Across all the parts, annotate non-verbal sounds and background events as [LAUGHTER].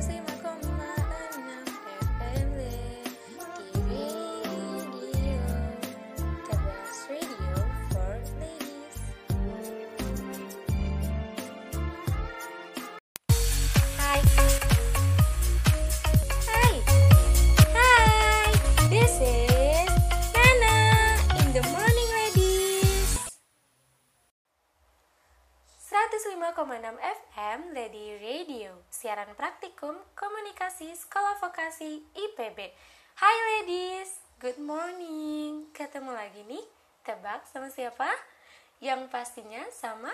105,6 sekolah vokasi IPB Hai ladies, good morning Ketemu lagi nih, tebak sama siapa? Yang pastinya sama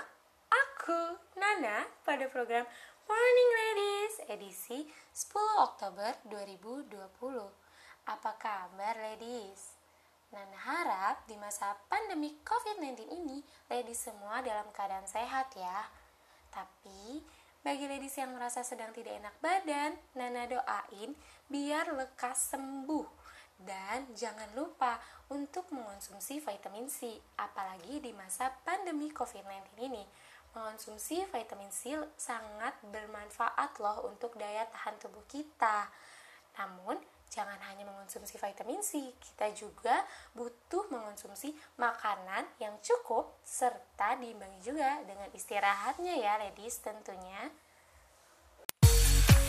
aku, Nana Pada program Morning Ladies edisi 10 Oktober 2020 Apa kabar ladies? Nana harap di masa pandemi COVID-19 ini, ladies semua dalam keadaan sehat ya. Tapi, bagi ladies yang merasa sedang tidak enak badan, Nana doain biar lekas sembuh. Dan jangan lupa untuk mengonsumsi vitamin C, apalagi di masa pandemi COVID-19 ini. Mengonsumsi vitamin C sangat bermanfaat loh untuk daya tahan tubuh kita. Namun, jangan hanya mengonsumsi vitamin C, kita juga butuh mengonsumsi makanan yang cukup serta diimbangi juga dengan istirahatnya ya ladies tentunya.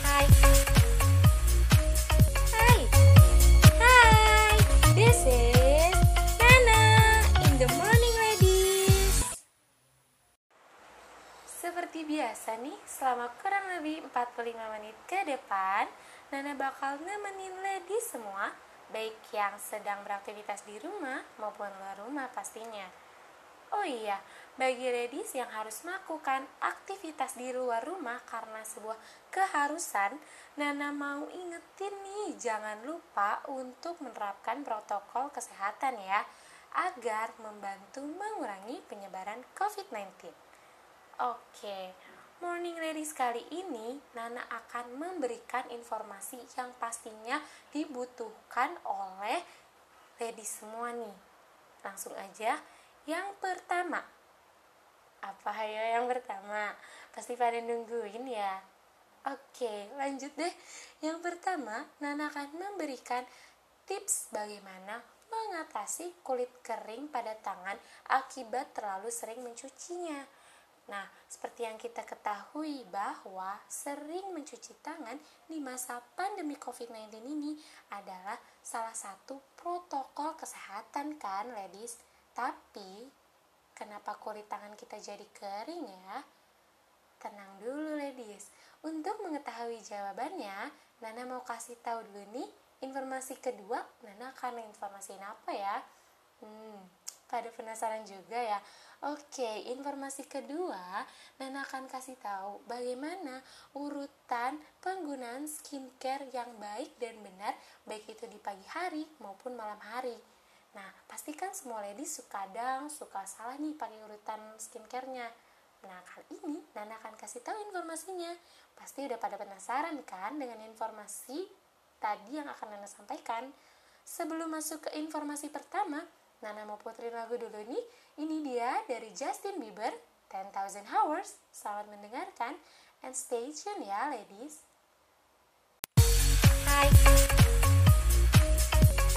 Hai. Hai. Hai. This is Nana in the morning ladies. Seperti biasa nih, selama kurang lebih 45 menit ke depan, Nana bakal nemenin ladies semua, baik yang sedang beraktivitas di rumah maupun luar rumah pastinya. Oh iya, bagi ladies yang harus melakukan aktivitas di luar rumah karena sebuah keharusan, Nana mau ingetin nih, jangan lupa untuk menerapkan protokol kesehatan ya, agar membantu mengurangi penyebaran COVID-19. Oke, Morning Ladies kali ini Nana akan memberikan informasi yang pastinya dibutuhkan oleh ladies semua nih. Langsung aja, yang pertama. Apa ya yang pertama? Pasti pada nungguin ya. Oke, lanjut deh. Yang pertama, Nana akan memberikan tips bagaimana mengatasi kulit kering pada tangan akibat terlalu sering mencucinya. Nah, seperti yang kita ketahui bahwa sering mencuci tangan di masa pandemi COVID-19 ini adalah salah satu protokol kesehatan kan, ladies. Tapi, kenapa kulit tangan kita jadi kering ya? Tenang dulu, ladies. Untuk mengetahui jawabannya, Nana mau kasih tahu dulu nih informasi kedua. Nana akan informasiin apa ya? Hmm, pada penasaran juga ya? Oke, informasi kedua, Nana akan kasih tahu bagaimana urutan penggunaan skincare yang baik dan benar, baik itu di pagi hari maupun malam hari. Nah, pastikan semua ladies suka suka salah nih pakai urutan skincare-nya. Nah, kali ini Nana akan kasih tahu informasinya. Pasti udah pada penasaran kan dengan informasi tadi yang akan Nana sampaikan. Sebelum masuk ke informasi pertama, Nana mau puterin lagu dulu nih. Ini dia dari Justin Bieber, 10,000 Hours. Selamat mendengarkan and stay tune ya ladies. Hai.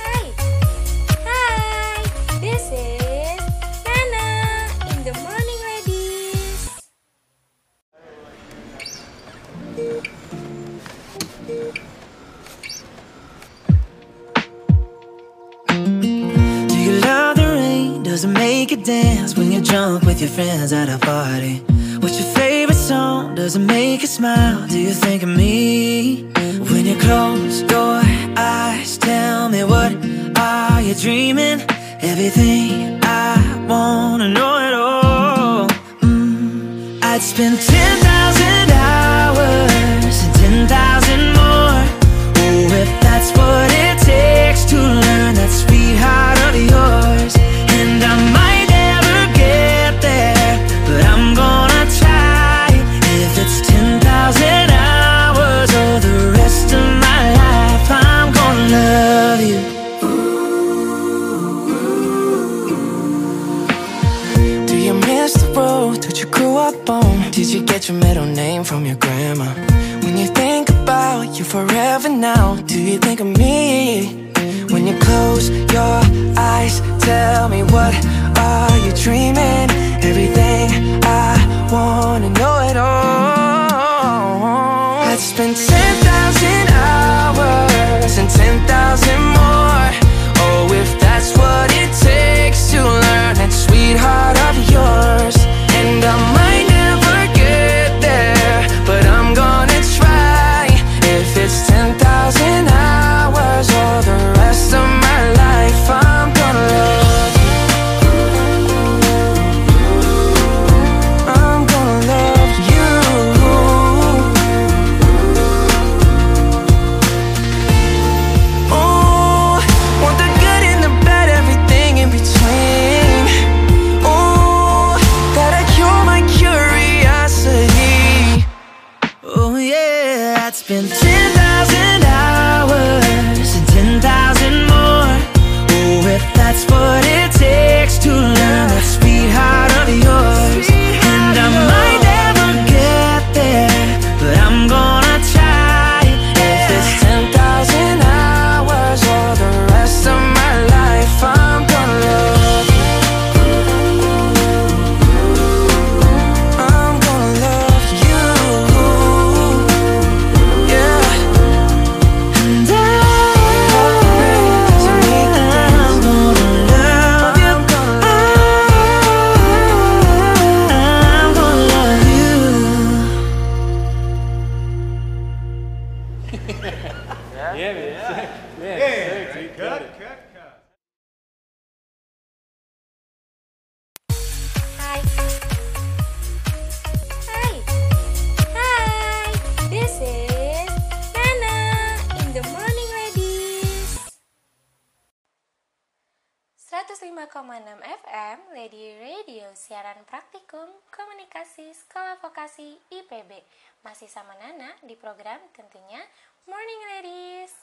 Hai. Hai. This is Does it make you dance when you're drunk with your friends at a party? What's your favorite song? Does it make you smile? Do you think of me? When you close your eyes, tell me what are you dreaming? Everything I wanna know at all. Mm, I'd spend 10,000 your middle name from your grandma? When you think about you forever now. Do you think of me? When you close your eyes, tell me what are FM Lady Radio siaran praktikum komunikasi sekolah vokasi IPB masih sama Nana di program tentunya Morning Ladies.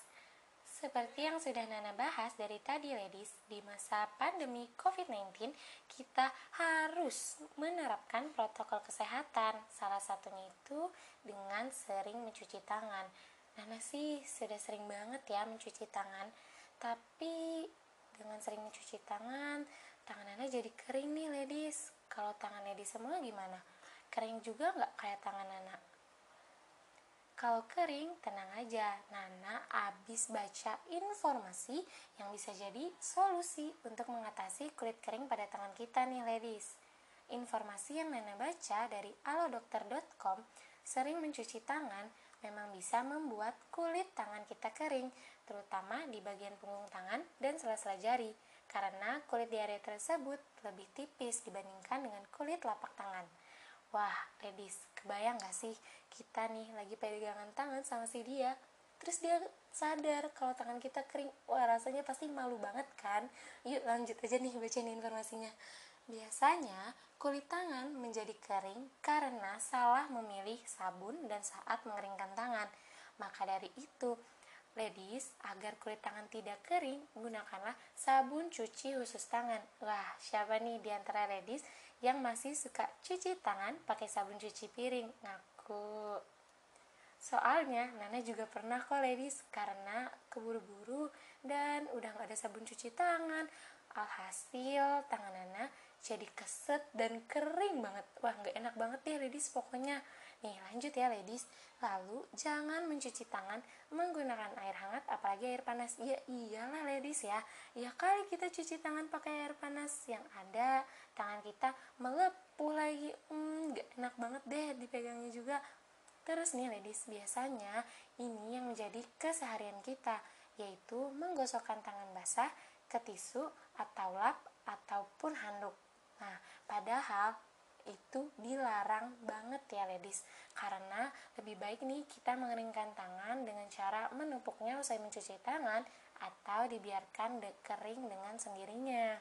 Seperti yang sudah Nana bahas dari tadi ladies, di masa pandemi COVID-19 kita harus menerapkan protokol kesehatan. Salah satunya itu dengan sering mencuci tangan. Nana sih sudah sering banget ya mencuci tangan, tapi dengan sering mencuci tangan, tangan Nana jadi kering nih ladies. Kalau tangan ladies semua gimana? Kering juga nggak kayak tangan Nana? Kalau kering, tenang aja. Nana abis baca informasi yang bisa jadi solusi untuk mengatasi kulit kering pada tangan kita nih ladies. Informasi yang Nana baca dari alodokter.com, sering mencuci tangan memang bisa membuat kulit tangan kita kering, terutama di bagian punggung tangan dan sela-sela jari, karena kulit di area tersebut lebih tipis dibandingkan dengan kulit lapak tangan. Wah, ladies, kebayang gak sih kita nih lagi pegangan tangan sama si dia, terus dia sadar kalau tangan kita kering. Wah, rasanya pasti malu banget kan? Yuk lanjut aja nih bacain informasinya. Biasanya, kulit tangan menjadi kering karena salah memilih sabun dan saat mengeringkan tangan. Maka dari itu, ladies, agar kulit tangan tidak kering, gunakanlah sabun cuci khusus tangan. Wah, siapa nih di antara ladies yang masih suka cuci tangan pakai sabun cuci piring? Ngaku. Soalnya Nana juga pernah kok ladies karena keburu-buru dan udah gak ada sabun cuci tangan. Alhasil tangan Nana jadi keset dan kering banget. Wah gak enak banget deh ladies pokoknya. Nih lanjut ya ladies. Lalu jangan mencuci tangan menggunakan air hangat apalagi air panas. Ya iyalah ladies ya. Ya kali kita cuci tangan pakai air panas yang ada tangan kita melepuh lagi. Hmm, gak enak banget deh dipegangnya juga. Terus nih ladies, biasanya ini yang menjadi keseharian kita, yaitu menggosokkan tangan basah ke tisu atau lap ataupun handuk. Nah, padahal itu dilarang banget ya ladies karena lebih baik nih kita mengeringkan tangan dengan cara menupuknya usai mencuci tangan atau dibiarkan kering dengan sendirinya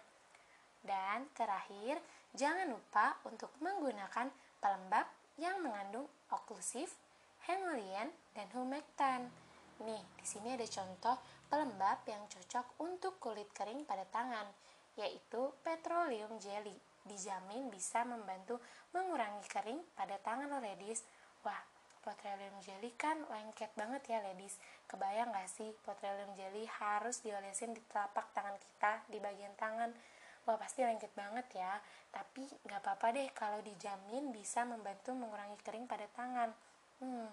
dan terakhir jangan lupa untuk menggunakan pelembab yang mengandung oklusif, hemolian, dan humectan. Nih, di sini ada contoh pelembab yang cocok untuk kulit kering pada tangan, yaitu petroleum jelly. Dijamin bisa membantu mengurangi kering pada tangan lo ladies. Wah, petroleum jelly kan lengket banget ya ladies. Kebayang gak sih petroleum jelly harus diolesin di telapak tangan kita di bagian tangan. Wah pasti lengket banget ya. Tapi gak apa-apa deh kalau dijamin bisa membantu mengurangi kering pada tangan. Hmm.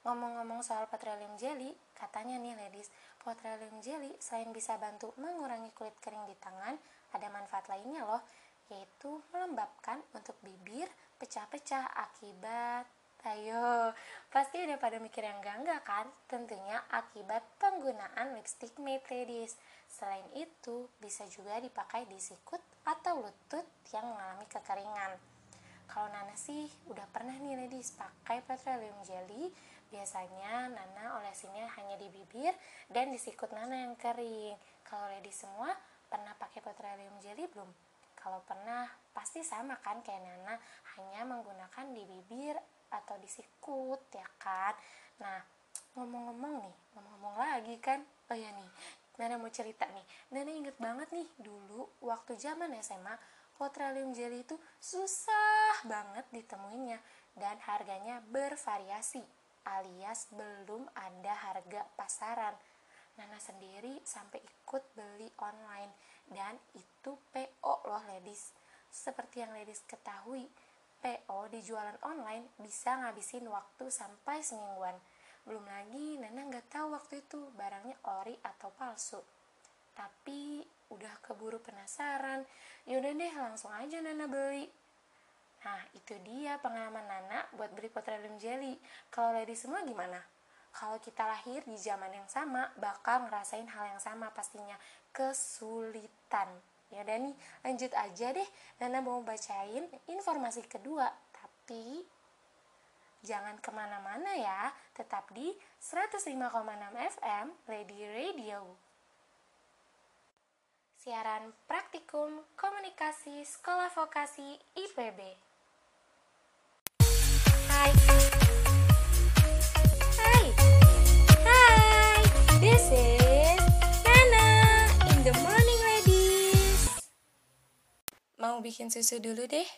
Ngomong-ngomong soal petroleum jelly, katanya nih ladies, petroleum jelly selain bisa bantu mengurangi kulit kering di tangan, ada manfaat lainnya loh, yaitu melembabkan untuk bibir pecah-pecah akibat Ayo, pasti udah pada mikir yang enggak kan? Tentunya akibat penggunaan lipstick matte ladies. Selain itu, bisa juga dipakai di sikut atau lutut yang mengalami kekeringan. Kalau Nana sih udah pernah nih ladies pakai petroleum jelly. Biasanya Nana olesinnya hanya di bibir dan di sikut Nana yang kering. Kalau ladies semua pernah pakai petroleum jelly belum? Kalau pernah, pasti sama kan kayak Nana, hanya menggunakan di bibir atau disikut ya kan? Nah ngomong-ngomong nih ngomong-ngomong lagi kan? Oh ya nih Nana mau cerita nih. Nana inget banget nih dulu waktu zaman SMA petroleum jelly itu susah banget ditemuinya dan harganya bervariasi alias belum ada harga pasaran Nana sendiri sampai ikut beli online dan itu PO loh ladies seperti yang ladies ketahui PO di jualan online bisa ngabisin waktu sampai semingguan. Belum lagi Nana nggak tahu waktu itu barangnya ori atau palsu. Tapi udah keburu penasaran, yaudah deh langsung aja Nana beli. Nah itu dia pengalaman Nana buat beli petroleum jelly. Kalau lady semua gimana? Kalau kita lahir di zaman yang sama, bakal ngerasain hal yang sama pastinya, kesulitan. Ya udah nih lanjut aja deh. Nana mau bacain informasi kedua. Tapi jangan ke mana-mana ya. Tetap di 105,6 FM Lady Radio. Siaran praktikum komunikasi sekolah vokasi IPB Hai bikin susu dulu deh.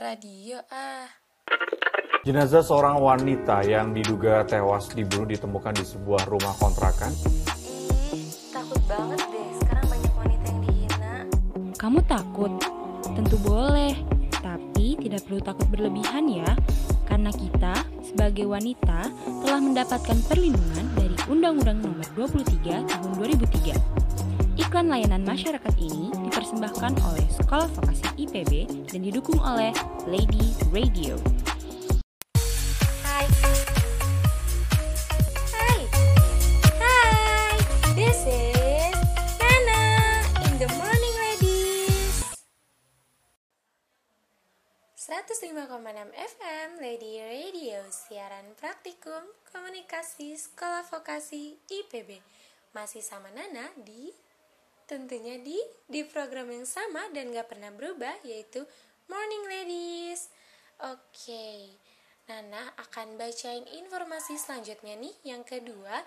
Radio ah. Jenazah seorang wanita yang diduga tewas dibunuh ditemukan di sebuah rumah kontrakan. Kamu takut? Tentu boleh, tapi tidak perlu takut berlebihan ya, karena kita sebagai wanita telah mendapatkan perlindungan dari Undang-Undang Nomor 23 Tahun 2003. Iklan layanan masyarakat ini dipersembahkan oleh Sekolah Vokasi IPB dan didukung oleh Lady Radio. Siaran Praktikum Komunikasi Sekolah Vokasi IPB Masih sama Nana di Tentunya di di program yang sama dan gak pernah berubah yaitu Morning Ladies. Oke Nana akan bacain informasi selanjutnya nih. Yang kedua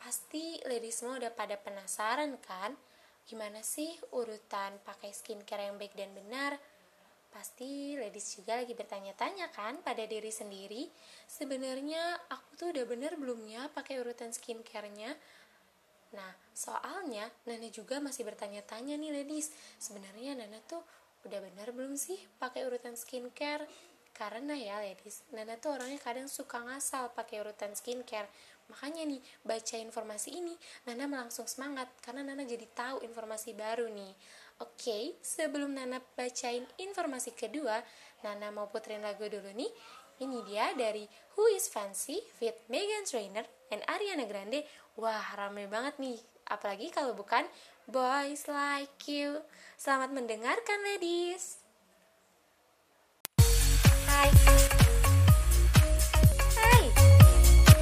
Pasti ladies semua udah pada penasaran kan? Gimana sih urutan pakai skincare yang baik dan benar? Pasti ladies juga lagi bertanya-tanya kan pada diri sendiri, sebenarnya aku tuh udah bener belum ya pakai urutan skincare-nya? Nah, soalnya Nana juga masih bertanya-tanya nih ladies, sebenarnya Nana tuh udah bener belum sih pakai urutan skincare? Karena ya ladies, Nana tuh orangnya kadang suka ngasal pakai urutan skincare. Makanya nih, baca informasi ini, Nana langsung semangat karena Nana jadi tahu informasi baru nih. Oke, sebelum Nana bacain informasi kedua, Nana mau puterin lagu dulu nih. Ini dia dari Who is Fancy with Megan Trainor and Ariana Grande. Wah, rame banget nih. Apalagi kalau bukan Boys Like You. Selamat mendengarkan, ladies. Hi. Hi.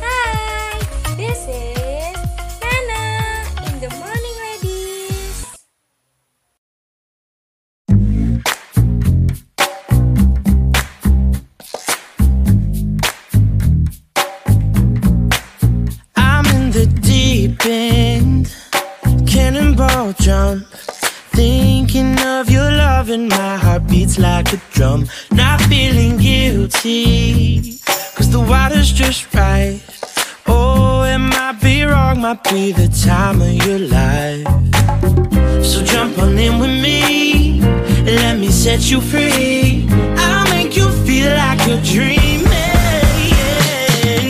Hi. This is in the morning. I'm in the deep end, cannonball jump. Think Thinking of your love and my heart beats like a drum. Not feeling guilty, cause the water's just right. Oh, it might be wrong, might be the time of your life. So jump on in with me, and let me set you free. I'll make you feel like you're dreaming.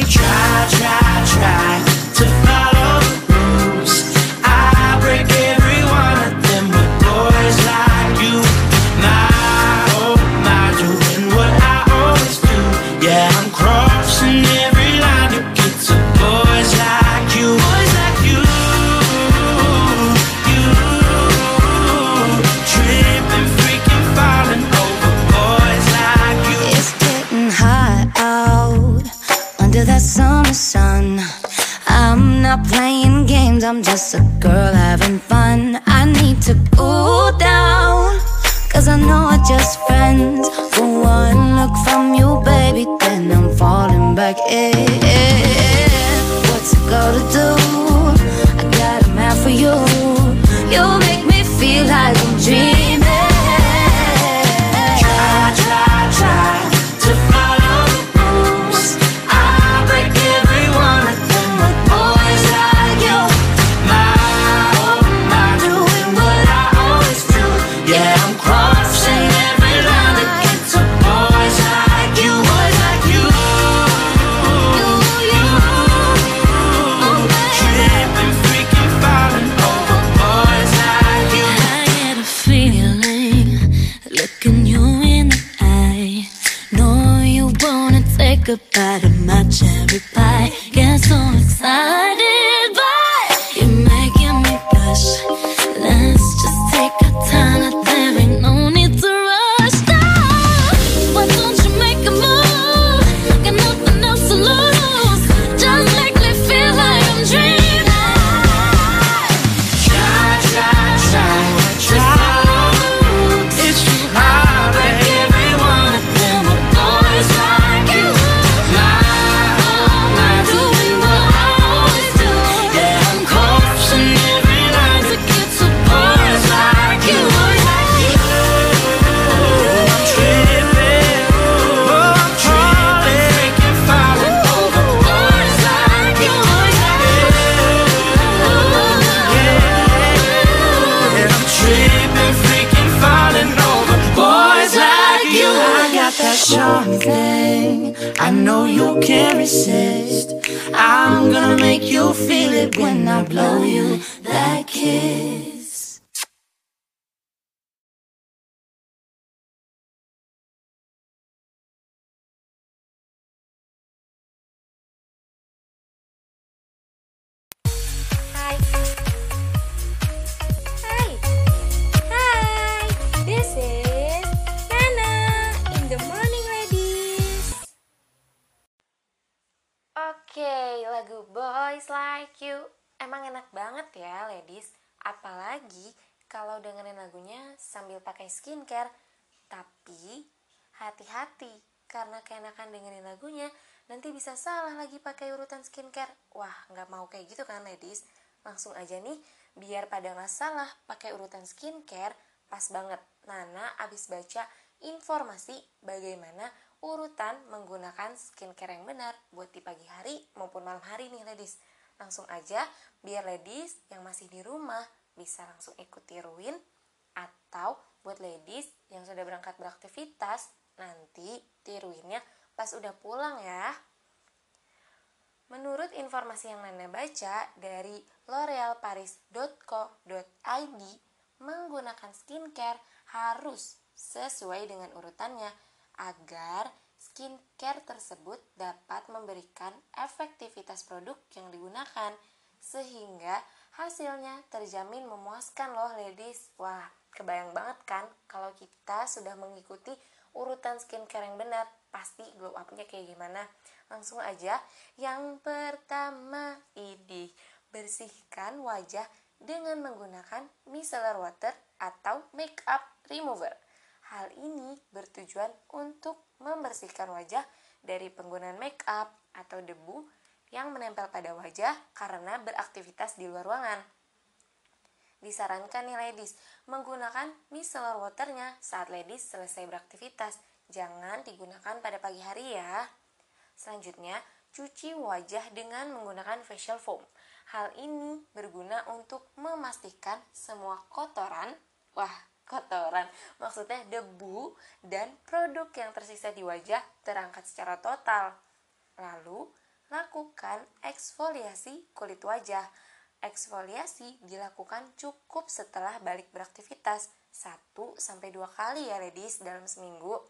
Try, try, try like it. Pakai skincare. Tapi hati-hati karena keenakan dengerin lagunya nanti bisa salah lagi pakai urutan skincare. Wah, nggak mau kayak gitu kan ladies? Langsung aja nih, biar pada nggak salah pakai urutan skincare, pas banget Nana abis baca informasi bagaimana urutan menggunakan skincare yang benar buat di pagi hari maupun malam hari nih ladies. Langsung aja biar ladies yang masih di rumah bisa langsung ikut tiruin atau buat ladies yang sudah berangkat beraktivitas nanti tiruinnya pas udah pulang ya. Menurut informasi yang Nana baca dari l'orealparis.co.id, menggunakan skincare harus sesuai dengan urutannya agar skincare tersebut dapat memberikan efektivitas produk yang digunakan sehingga hasilnya terjamin memuaskan loh ladies. Wah, kebayang banget kan kalau kita sudah mengikuti urutan skincare yang benar, pasti glow up-nya kayak gimana. Langsung aja, yang pertama ini bersihkan wajah dengan menggunakan micellar water atau makeup remover. Hal ini bertujuan untuk membersihkan wajah dari penggunaan makeup atau debu yang menempel pada wajah karena beraktivitas di luar ruangan. Disarankan nih ladies, menggunakan micellar waternya saat ladies selesai beraktivitas. Jangan digunakan pada pagi hari ya. Selanjutnya, cuci wajah dengan menggunakan facial foam. Hal ini berguna untuk memastikan semua kotoran, wah kotoran, maksudnya debu dan produk yang tersisa di wajah terangkat secara total. Lalu, lakukan eksfoliasi kulit wajah. Eksfoliasi dilakukan cukup setelah balik beraktivitas 1 sampai 2 kali ya ladies dalam seminggu.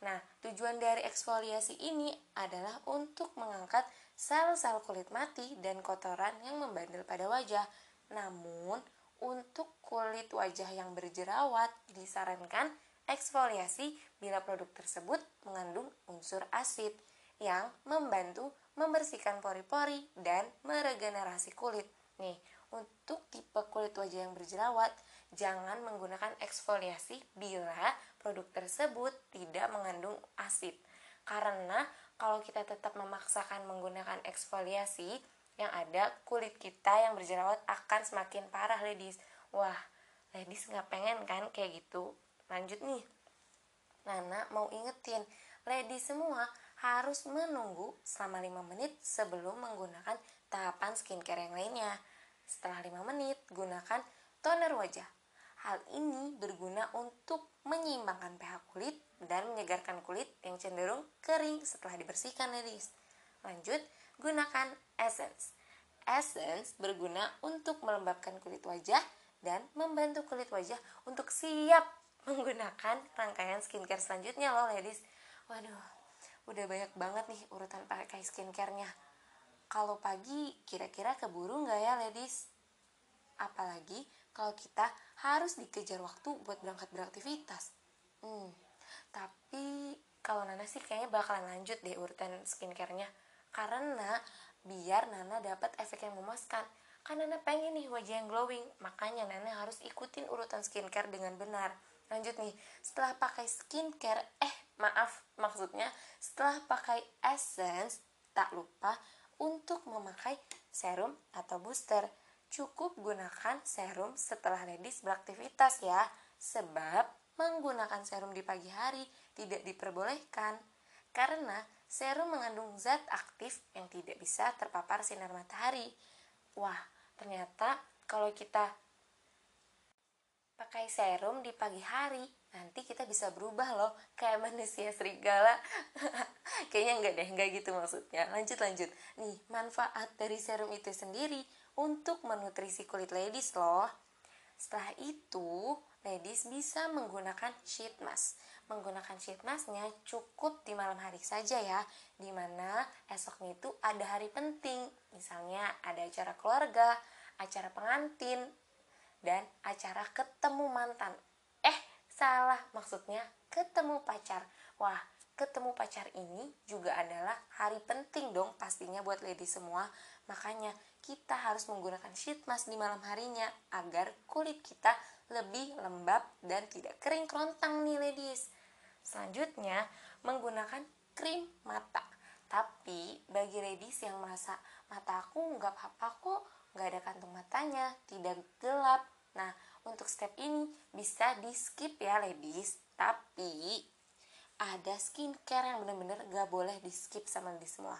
Nah, tujuan dari eksfoliasi ini adalah untuk mengangkat sel-sel kulit mati dan kotoran yang membandel pada wajah. Namun, untuk kulit wajah yang berjerawat disarankan eksfoliasi bila produk tersebut mengandung unsur asid yang membantu membersihkan pori-pori dan meregenerasi kulit. Nih, untuk tipe kulit wajah yang berjerawat, jangan menggunakan eksfoliasi bila produk tersebut tidak mengandung asid. Karena kalau kita tetap memaksakan menggunakan eksfoliasi, yang ada kulit kita yang berjerawat akan semakin parah ladies. Wah ladies nggak pengen kan kayak gitu? Lanjut nih. Nana mau ingetin ladies semua harus menunggu selama 5 menit sebelum menggunakan tahapan skincare yang lainnya setelah 5 menit gunakan toner wajah Hal ini berguna untuk menyeimbangkan pH kulit dan menyegarkan kulit yang cenderung kering setelah dibersihkan ladies. Lanjut, gunakan essence. Essence berguna untuk melembabkan kulit wajah dan membantu kulit wajah untuk siap [LAUGHS] menggunakan rangkaian skincare selanjutnya loh ladies. Waduh, udah banyak banget nih urutan pakai skincarenya. Kalau pagi kira-kira keburu nggak ya ladies? Apalagi kalau kita harus dikejar waktu buat berangkat beraktivitas. Hmm, tapi kalau Nana sih kayaknya bakalan lanjut deh urutan skincarenya karena biar Nana dapat efek yang memuaskan kan Nana pengen nih wajah yang glowing makanya Nana harus ikutin urutan skincare dengan benar lanjut nih setelah pakai skincare eh maaf maksudnya setelah pakai essence tak lupa untuk memakai serum atau booster cukup gunakan serum setelah ladies beraktivitas ya sebab menggunakan serum di pagi hari tidak diperbolehkan karena serum mengandung zat aktif yang tidak bisa terpapar sinar matahari. Wah, ternyata kalau kita pakai serum di pagi hari, nanti kita bisa berubah loh kayak manusia serigala. [LAUGHS] Kayaknya enggak deh, enggak gitu maksudnya. Lanjut lanjut. Nih, manfaat dari serum itu sendiri untuk menutrisi kulit ladies loh. Setelah itu, ladies bisa menggunakan sheet mask menggunakan sheet masknya cukup di malam hari saja ya di mana esoknya itu ada hari penting misalnya ada acara keluarga acara pengantin dan acara ketemu mantan salah maksudnya ketemu pacar wah ketemu pacar ini juga adalah hari penting dong pastinya buat lady semua makanya kita harus menggunakan sheet mask di malam harinya agar kulit kita lebih lembab dan tidak kering kerontang nih ladies Selanjutnya, menggunakan krim mata. Tapi bagi ladies yang merasa mata aku nggak apa-apa kok, nggak ada kantung matanya, tidak gelap. Nah, untuk step ini bisa di skip ya ladies. Tapi ada skincare yang benar-benar gak boleh di skip sama ladies semua.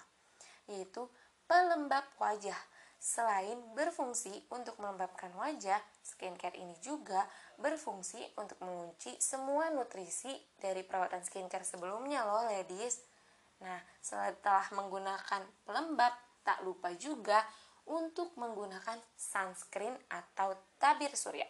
Yaitu pelembab wajah. Selain berfungsi untuk melembabkan wajah, skincare ini juga berfungsi untuk mengunci semua nutrisi dari perawatan skincare sebelumnya loh ladies. Nah, setelah menggunakan pelembab, tak lupa juga untuk menggunakan sunscreen atau tabir surya.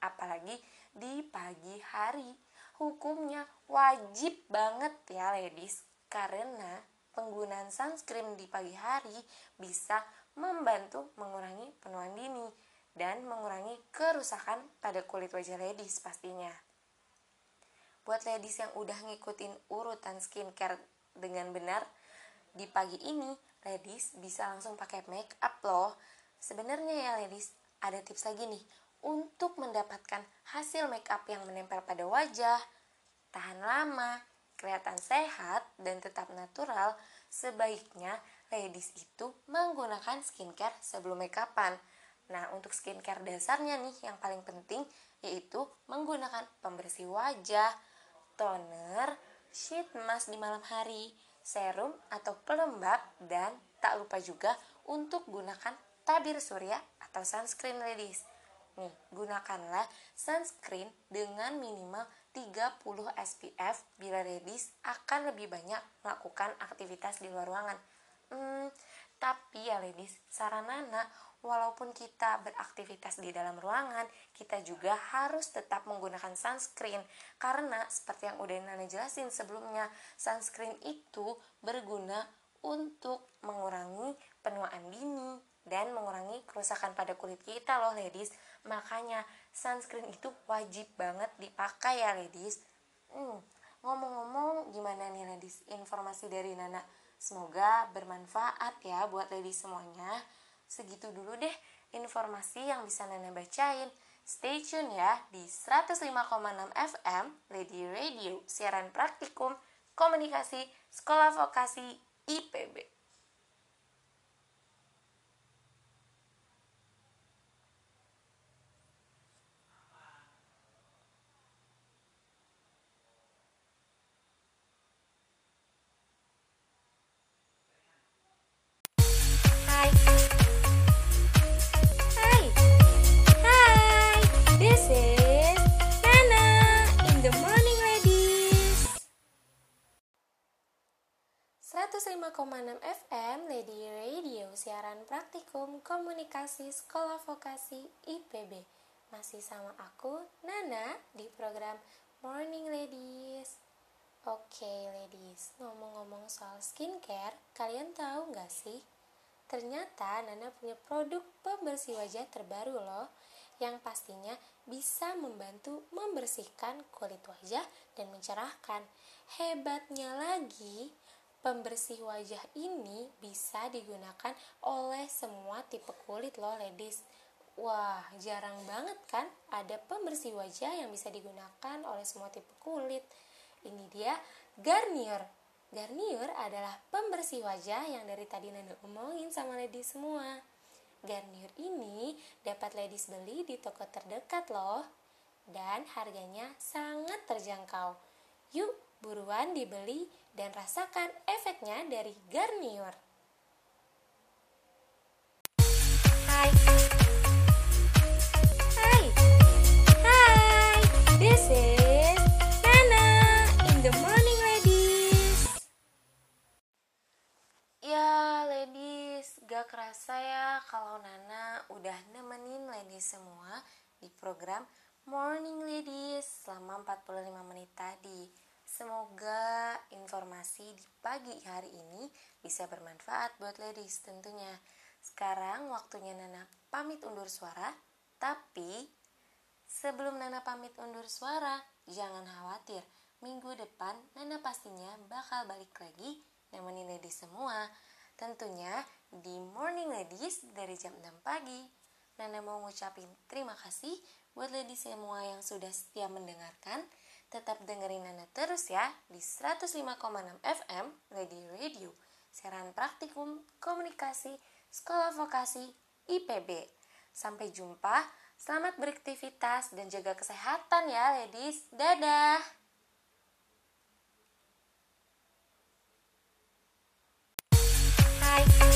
Apalagi di pagi hari. Hukumnya wajib banget ya ladies, karena penggunaan sunscreen di pagi hari bisa membantu mengurangi penuaan dini dan mengurangi kerusakan pada kulit wajah ladies pastinya. Buat ladies yang udah ngikutin urutan skincare dengan benar, di pagi ini ladies bisa langsung pakai make up loh. Sebenarnya ya ladies, ada tips lagi nih untuk mendapatkan hasil make up yang menempel pada wajah, tahan lama, kelihatan sehat dan tetap natural, sebaiknya ladies itu menggunakan skincare sebelum make upan. Nah, untuk skincare dasarnya nih yang paling penting yaitu menggunakan pembersih wajah, toner, sheet mask di malam hari, serum atau pelembab dan tak lupa juga untuk gunakan tabir surya atau sunscreen ladies. Nih, gunakanlah sunscreen dengan minimal 30 SPF bila ladies akan lebih banyak melakukan aktivitas di luar ruangan. Hmm, tapi ya ladies, saran Nana, walaupun kita beraktivitas di dalam ruangan, kita juga harus tetap menggunakan sunscreen. Karena seperti yang udah Nana jelasin sebelumnya, sunscreen itu berguna untuk mengurangi penuaan dini dan mengurangi kerusakan pada kulit kita loh ladies. Makanya sunscreen itu wajib banget dipakai ya ladies. Hmm, ngomong-ngomong gimana nih ladies informasi dari Nana? Semoga bermanfaat ya buat ladies semuanya. Segitu dulu deh informasi yang bisa Nana bacain. Stay tune ya di 105,6 FM Lady Radio, siaran praktikum komunikasi Sekolah Vokasi IPB. 105,6 FM Lady Radio siaran praktikum komunikasi sekolah vokasi IPB. Masih sama aku Nana di program Morning Ladies. Oke ladies, ngomong-ngomong soal skincare, kalian tahu nggak sih? Ternyata Nana punya produk pembersih wajah terbaru loh yang pastinya bisa membantu membersihkan kulit wajah dan mencerahkan. Hebatnya lagi, pembersih wajah ini bisa digunakan oleh semua tipe kulit loh ladies. Wah, jarang banget kan ada pembersih wajah yang bisa digunakan oleh semua tipe kulit. Ini dia Garnier. Garnier adalah pembersih wajah yang dari tadi Nanda omongin sama ladies semua. Garnier ini dapat ladies beli di toko terdekat loh. Dan harganya sangat terjangkau. Yuk, buruan dibeli dan rasakan efeknya dari Garnier. Hai. Hai. Hai. This is Nana in the morning ladies. Ya ladies, gak kerasa ya kalau Nana udah nemenin ladies semua di program Morning Ladies selama 45 menit tadi. Semoga informasi di pagi hari ini bisa bermanfaat buat ladies tentunya. Sekarang waktunya Nana pamit undur suara, tapi sebelum Nana pamit undur suara, jangan khawatir. Minggu depan Nana pastinya bakal balik lagi nemenin ladies semua. Tentunya di Morning Ladies dari jam 6 pagi. Nana mau ngucapin terima kasih buat ladies semua yang sudah setia mendengarkan. Tetap dengerin Nana terus ya di 105,6 FM Lady Radio. Siaran praktikum komunikasi Sekolah Vokasi IPB. Sampai jumpa. Selamat beraktivitas dan jaga kesehatan ya, ladies. Dadah. Hai.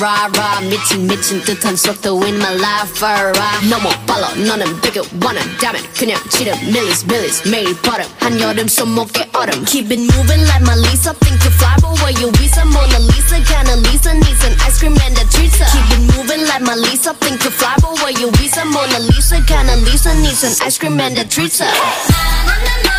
rah rah 미친 미친 듯한 win my life rah 너무 빨라 너는 되게 원한다면 그냥 지름 millies millies 매일 버릇 한여름 손목에 autumn. Keep it moving like my Lisa. Think you fly but where you visa Mona Lisa kinda Lisa needs an ice cream and a treat Keep it moving like my Lisa. Think you fly but where you visa Mona Lisa kinda Lisa needs an ice cream and a treat her